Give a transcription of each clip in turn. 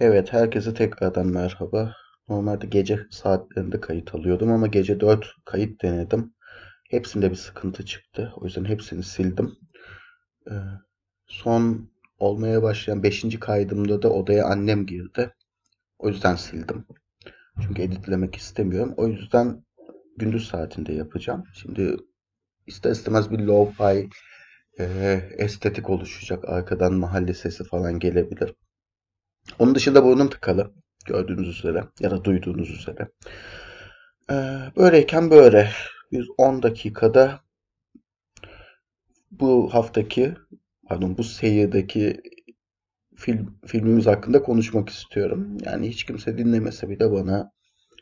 Evet, herkese tekrardan merhaba. Normalde gece saatlerinde kayıt alıyordum ama gece 4 kayıt denedim. Hepsinde bir sıkıntı çıktı. O yüzden hepsini sildim. Ee, son olmaya başlayan 5. kaydımda da odaya annem girdi. O yüzden sildim. Çünkü editlemek istemiyorum. O yüzden gündüz saatinde yapacağım. Şimdi ister istemez bir lo-fi e, estetik oluşacak. Arkadan mahalle sesi falan gelebilir. Onun dışında burnum tıkalı. Gördüğünüz üzere ya da duyduğunuz üzere. Ee, böyleyken böyle. Bir 10 dakikada bu haftaki pardon bu seyirdeki film, filmimiz hakkında konuşmak istiyorum. Yani hiç kimse dinlemese bile bana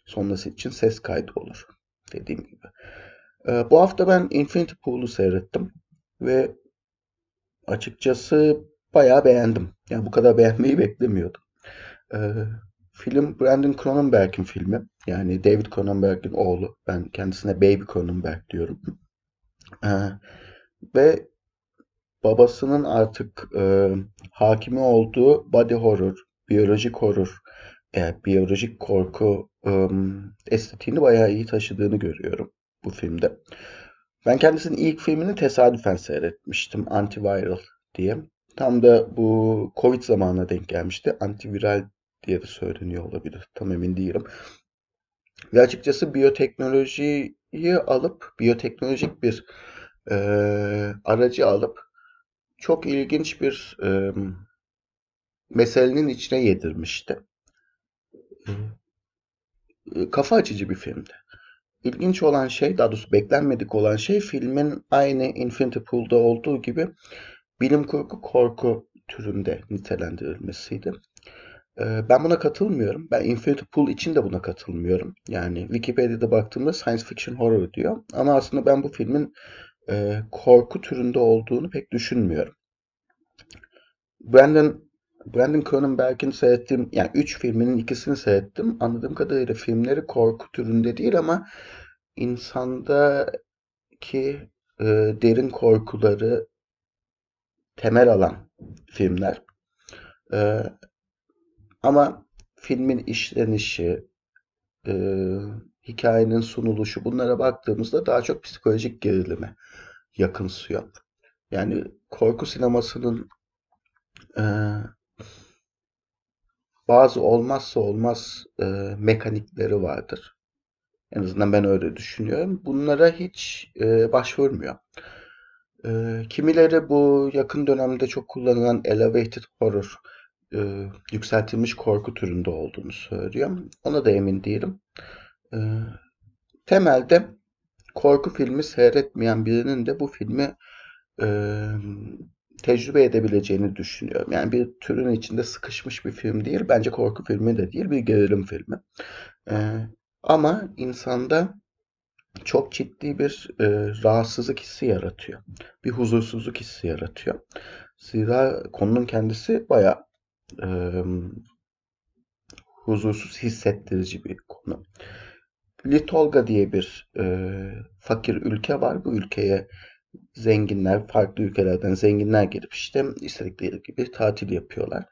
sonrası için ses kaydı olur. Dediğim gibi. Ee, bu hafta ben Infinity Pool'u seyrettim ve açıkçası bayağı beğendim. Yani bu kadar beğenmeyi beklemiyordum. Ee, film Brandon Cronenberg'in filmi. Yani David Cronenberg'in oğlu. Ben kendisine Baby Cronenberg diyorum. Ee, ve babasının artık e, hakimi olduğu body horror, biyolojik horror, e, biyolojik korku e, estetiğini bayağı iyi taşıdığını görüyorum bu filmde. Ben kendisinin ilk filmini tesadüfen seyretmiştim. Antiviral diye. Tam da bu Covid zamanına denk gelmişti. Antiviral diye de söyleniyor olabilir. Tam emin değilim. Ve açıkçası biyoteknolojiyi alıp, biyoteknolojik bir e, aracı alıp çok ilginç bir e, meselenin içine yedirmişti. E, kafa açıcı bir filmdi. İlginç olan şey, daha doğrusu beklenmedik olan şey filmin aynı Infinity Pool'da olduğu gibi bilim kurgu korku türünde nitelendirilmesiydi. Ben buna katılmıyorum. Ben Infinity Pool için de buna katılmıyorum. Yani Wikipedia'da baktığımda science fiction horror diyor. Ama aslında ben bu filmin e, korku türünde olduğunu pek düşünmüyorum. Brandon Brandon Cronenberg'in seyrettiğim yani üç filminin ikisini seyrettim. Anladığım kadarıyla filmleri korku türünde değil ama insandaki e, derin korkuları temel alan filmler. E, ama filmin işlenişi, e, hikayenin sunuluşu bunlara baktığımızda daha çok psikolojik gerilime yakınsıyor. Yani korku sinemasının e, bazı olmazsa olmaz e, mekanikleri vardır. En azından ben öyle düşünüyorum. Bunlara hiç e, başvurmuyor. E, kimileri bu yakın dönemde çok kullanılan elevated horror e, yükseltilmiş korku türünde olduğunu söylüyor. Ona da emin değilim. E, temelde korku filmi seyretmeyen birinin de bu filmi e, tecrübe edebileceğini düşünüyorum. Yani bir türün içinde sıkışmış bir film değil. Bence korku filmi de değil. Bir gerilim filmi. E, ama insanda çok ciddi bir e, rahatsızlık hissi yaratıyor. Bir huzursuzluk hissi yaratıyor. Zira konunun kendisi bayağı e, huzursuz hissettirici bir konu. Litolga diye bir e, fakir ülke var. Bu ülkeye zenginler, farklı ülkelerden zenginler gelip işte istedikleri gibi tatil yapıyorlar.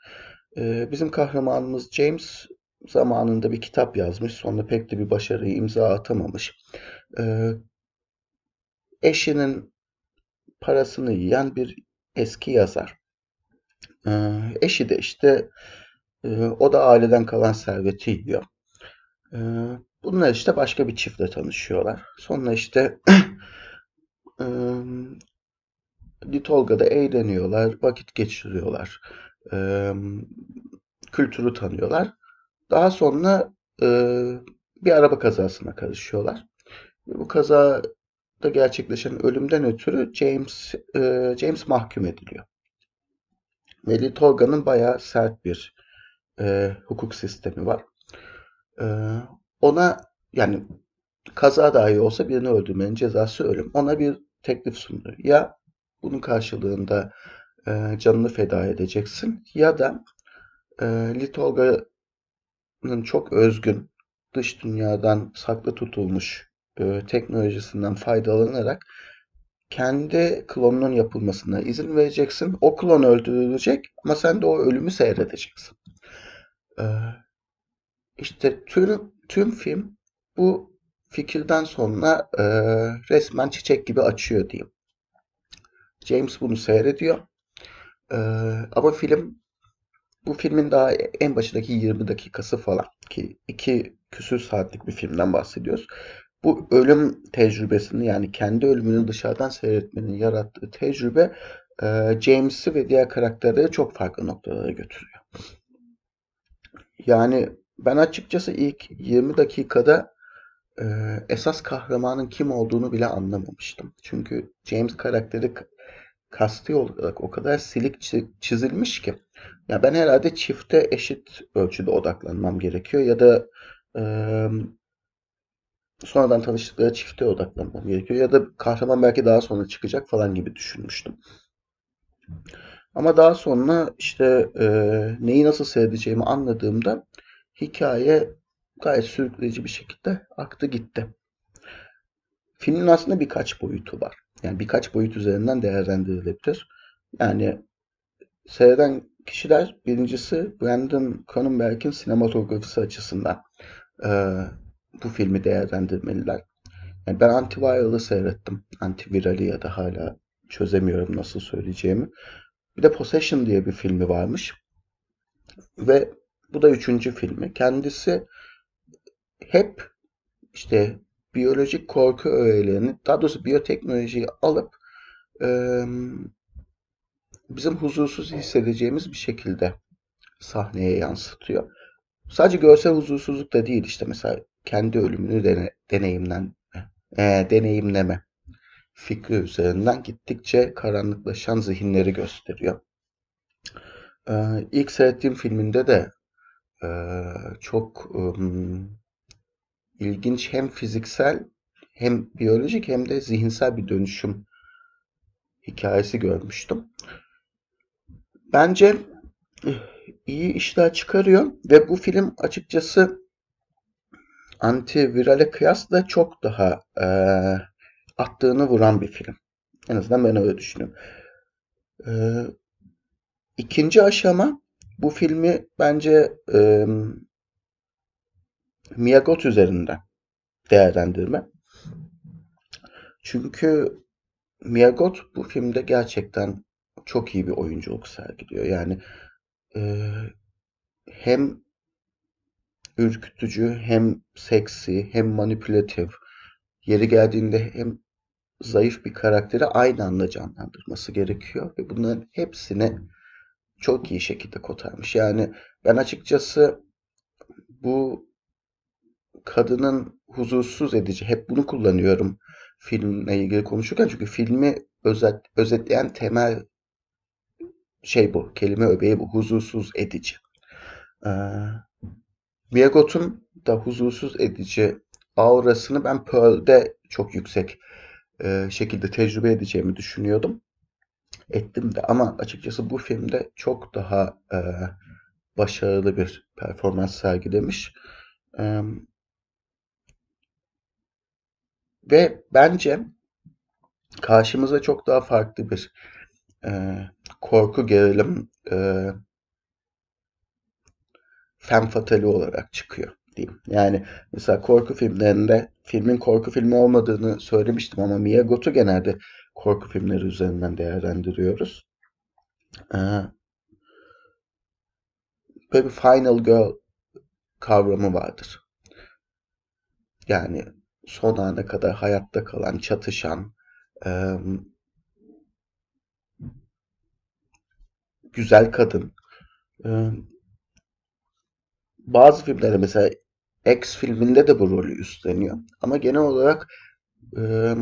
E, bizim kahramanımız James zamanında bir kitap yazmış. Sonra pek de bir başarıyı imza atamamış. E, eşinin parasını yiyen bir eski yazar. E, eşi de işte e, o da aileden kalan serveti yiyor. E, bunlar işte başka bir çiftle tanışıyorlar. Sonra işte e, Litolga'da eğleniyorlar, vakit geçiriyorlar. E, kültürü tanıyorlar. Daha sonra e, bir araba kazasına karışıyorlar. Bu kazada gerçekleşen ölümden ötürü James e, James mahkum ediliyor. Veli Tolga'nın bayağı sert bir e, hukuk sistemi var. E, ona yani kaza dahi olsa birini öldürmenin cezası ölüm. Ona bir teklif sundu. Ya bunun karşılığında e, canını feda edeceksin ya da e, Litolga'nın çok özgün dış dünyadan saklı tutulmuş e, teknolojisinden faydalanarak kendi klonunun yapılmasına izin vereceksin. O klon öldürülecek ama sen de o ölümü seyredeceksin. Ee, işte tüm, tüm film bu fikirden sonra e, resmen çiçek gibi açıyor diyeyim. James bunu seyrediyor. Ee, ama film bu filmin daha en başındaki 20 dakikası falan ki iki küsür saatlik bir filmden bahsediyoruz. Bu ölüm tecrübesini yani kendi ölümünü dışarıdan seyretmenin yarattığı tecrübe e, James'i ve diğer karakterleri çok farklı noktalara götürüyor. Yani ben açıkçası ilk 20 dakikada e, esas kahramanın kim olduğunu bile anlamamıştım. Çünkü James karakteri kasti olarak o kadar silik çizilmiş ki. Ya ben herhalde çifte eşit ölçüde odaklanmam gerekiyor ya da sonradan tanıştıkları çifte odaklanmam gerekiyor ya da kahraman belki daha sonra çıkacak falan gibi düşünmüştüm. Ama daha sonra işte e, neyi nasıl seyredeceğimi anladığımda hikaye gayet sürükleyici bir şekilde aktı gitti. Filmin aslında birkaç boyutu var. Yani birkaç boyut üzerinden değerlendirilebilir. Yani seyreden kişiler birincisi Brandon Cronenberg'in sinematografisi açısından e, bu filmi değerlendirmeliler. Yani ben Antiviral'ı seyrettim. Antiviral'i ya da hala çözemiyorum nasıl söyleyeceğimi. Bir de Possession diye bir filmi varmış. Ve bu da üçüncü filmi. Kendisi hep işte biyolojik korku öğelerini, daha doğrusu biyoteknolojiyi alıp e, bizim huzursuz hissedeceğimiz bir şekilde sahneye yansıtıyor. Sadece görsel huzursuzluk da değil işte mesela kendi ölümünü dene, deneyimlen, e, deneyimleme fikri üzerinden gittikçe karanlıklaşan zihinleri gösteriyor. Ee, ilk seyrettiğim filminde de e, çok um, ilginç hem fiziksel hem biyolojik hem de zihinsel bir dönüşüm hikayesi görmüştüm. Bence iyi işler çıkarıyor ve bu film açıkçası antivirale kıyasla çok daha e, attığını vuran bir film. En azından ben öyle düşünüyorum. E, ikinci aşama bu filmi bence e, Miyagot üzerinden değerlendirme. Çünkü Miyagot bu filmde gerçekten çok iyi bir oyunculuk sergiliyor. Yani e, hem ürkütücü hem seksi hem manipülatif yeri geldiğinde hem zayıf bir karakteri aynı anda canlandırması gerekiyor ve bunların hepsini çok iyi şekilde kotarmış. Yani ben açıkçası bu kadının huzursuz edici hep bunu kullanıyorum filmle ilgili konuşurken çünkü filmi özet, özetleyen temel şey bu. Kelime öbeği bu. Huzursuz edici. Ee, Miagot'un da huzursuz edici aurasını ben Pearl'de çok yüksek e, şekilde tecrübe edeceğimi düşünüyordum. Ettim de ama açıkçası bu filmde çok daha e, başarılı bir performans sergilemiş. E, ve bence karşımıza çok daha farklı bir e, korku gerilim e, femme fatali olarak çıkıyor diyeyim. Yani mesela korku filmlerinde filmin korku filmi olmadığını söylemiştim ama Miyagot'u genelde korku filmleri üzerinden değerlendiriyoruz. Ee, böyle bir Final Girl kavramı vardır. Yani son ana kadar hayatta kalan, çatışan, e, güzel kadın. Bazı filmlerde mesela X filminde de bu rolü üstleniyor. Ama genel olarak e,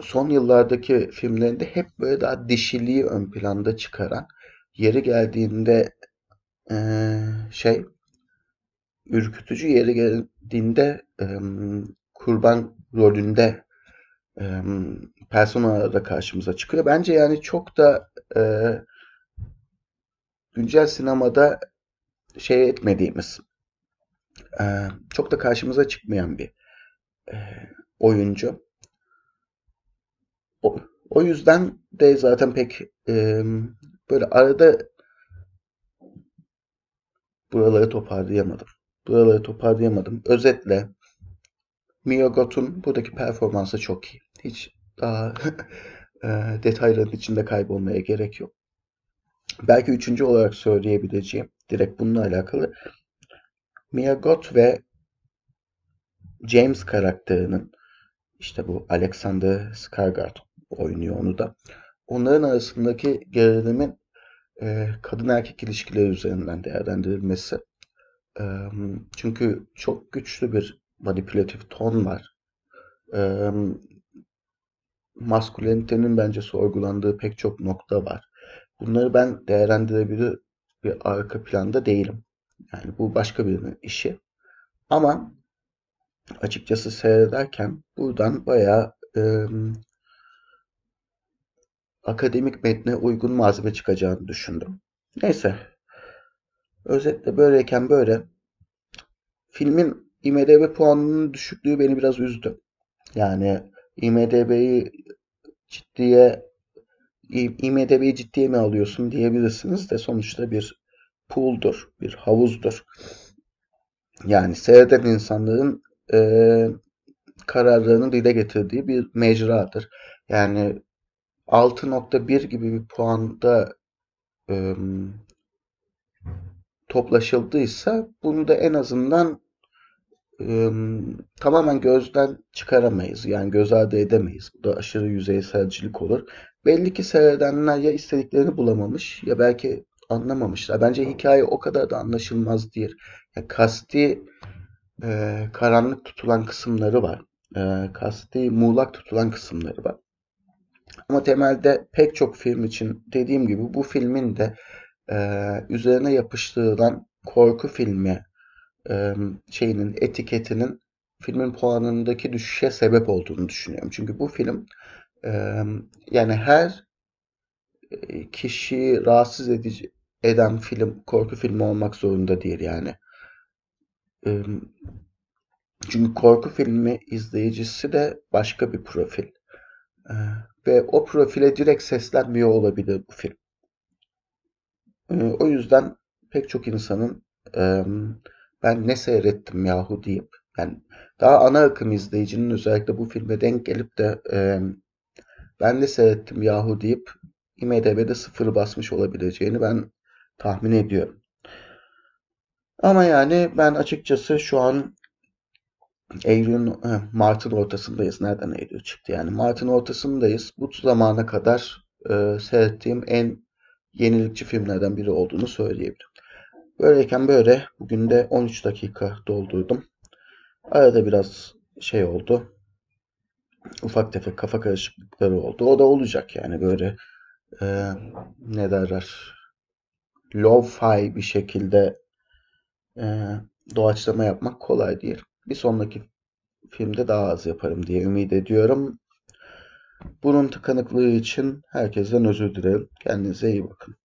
son yıllardaki filmlerinde hep böyle daha dişiliği ön planda çıkaran, yeri geldiğinde e, şey ürkütücü yeri geldiğinde e, kurban rolünde e, personalar da karşımıza çıkıyor. Bence yani çok da e, güncel sinemada şey etmediğimiz e, çok da karşımıza çıkmayan bir e, oyuncu. O, o yüzden de zaten pek e, böyle arada buraları toparlayamadım. Buraları toparlayamadım. Özetle Mia Goth'un buradaki performansı çok iyi. Hiç daha detayların içinde kaybolmaya gerek yok. Belki üçüncü olarak söyleyebileceğim direkt bununla alakalı Mia Goth ve James karakterinin işte bu Alexander Skarsgård oynuyor onu da. Onların arasındaki gerilimin e, kadın erkek ilişkileri üzerinden değerlendirilmesi. E, çünkü çok güçlü bir manipülatif ton var. E, maskülenitenin bence sorgulandığı pek çok nokta var. Bunları ben değerlendirebilir bir arka planda değilim. Yani bu başka birinin işi. Ama açıkçası seyrederken buradan bayağı e, akademik metne uygun malzeme çıkacağını düşündüm. Neyse. Özetle böyleyken böyle. Filmin IMDB puanının düşüklüğü beni biraz üzdü. Yani IMDB'yi ciddiye IMDB'yi ciddiye mi alıyorsun diyebilirsiniz de sonuçta bir pool'dur, bir havuzdur. Yani seyreden insanların e, kararlarını dile getirdiği bir mecradır. Yani 6.1 gibi bir puanda e, toplaşıldıysa bunu da en azından e, tamamen gözden çıkaramayız. Yani göz ardı edemeyiz. Bu da aşırı yüzeyselcilik olur. Belli ki seyredenler ya istediklerini bulamamış ya belki anlamamışlar. Bence hikaye o kadar da anlaşılmaz değil. Yani kasti e, karanlık tutulan kısımları var. E, kasti muğlak tutulan kısımları var. Ama temelde pek çok film için dediğim gibi bu filmin de e, üzerine yapıştırılan korku filmi e, şeyinin etiketinin filmin puanındaki düşüşe sebep olduğunu düşünüyorum. Çünkü bu film yani her kişiyi rahatsız edici eden film korku filmi olmak zorunda değil yani. Çünkü korku filmi izleyicisi de başka bir profil. Ve o profile direkt seslenmiyor olabilir bu film. O yüzden pek çok insanın ben ne seyrettim yahu deyip yani daha ana akım izleyicinin özellikle bu filme denk gelip de ben ne seyrettim yahu deyip IMDB'de sıfır basmış olabileceğini ben tahmin ediyorum. Ama yani ben açıkçası şu an Eylül'ün, Mart'ın ortasındayız. Nereden Eylül çıktı yani? Mart'ın ortasındayız. Bu zamana kadar e, seyrettiğim en yenilikçi filmlerden biri olduğunu söyleyebilirim. Böyleyken böyle. Bugün de 13 dakika doldurdum. Arada biraz şey oldu. Ufak tefek kafa karışıklıkları oldu. O da olacak yani böyle e, ne derler low-fi bir şekilde e, doğaçlama yapmak kolay değil. Bir sonraki filmde daha az yaparım diye ümit ediyorum. Bunun tıkanıklığı için herkesten özür dilerim. Kendinize iyi bakın.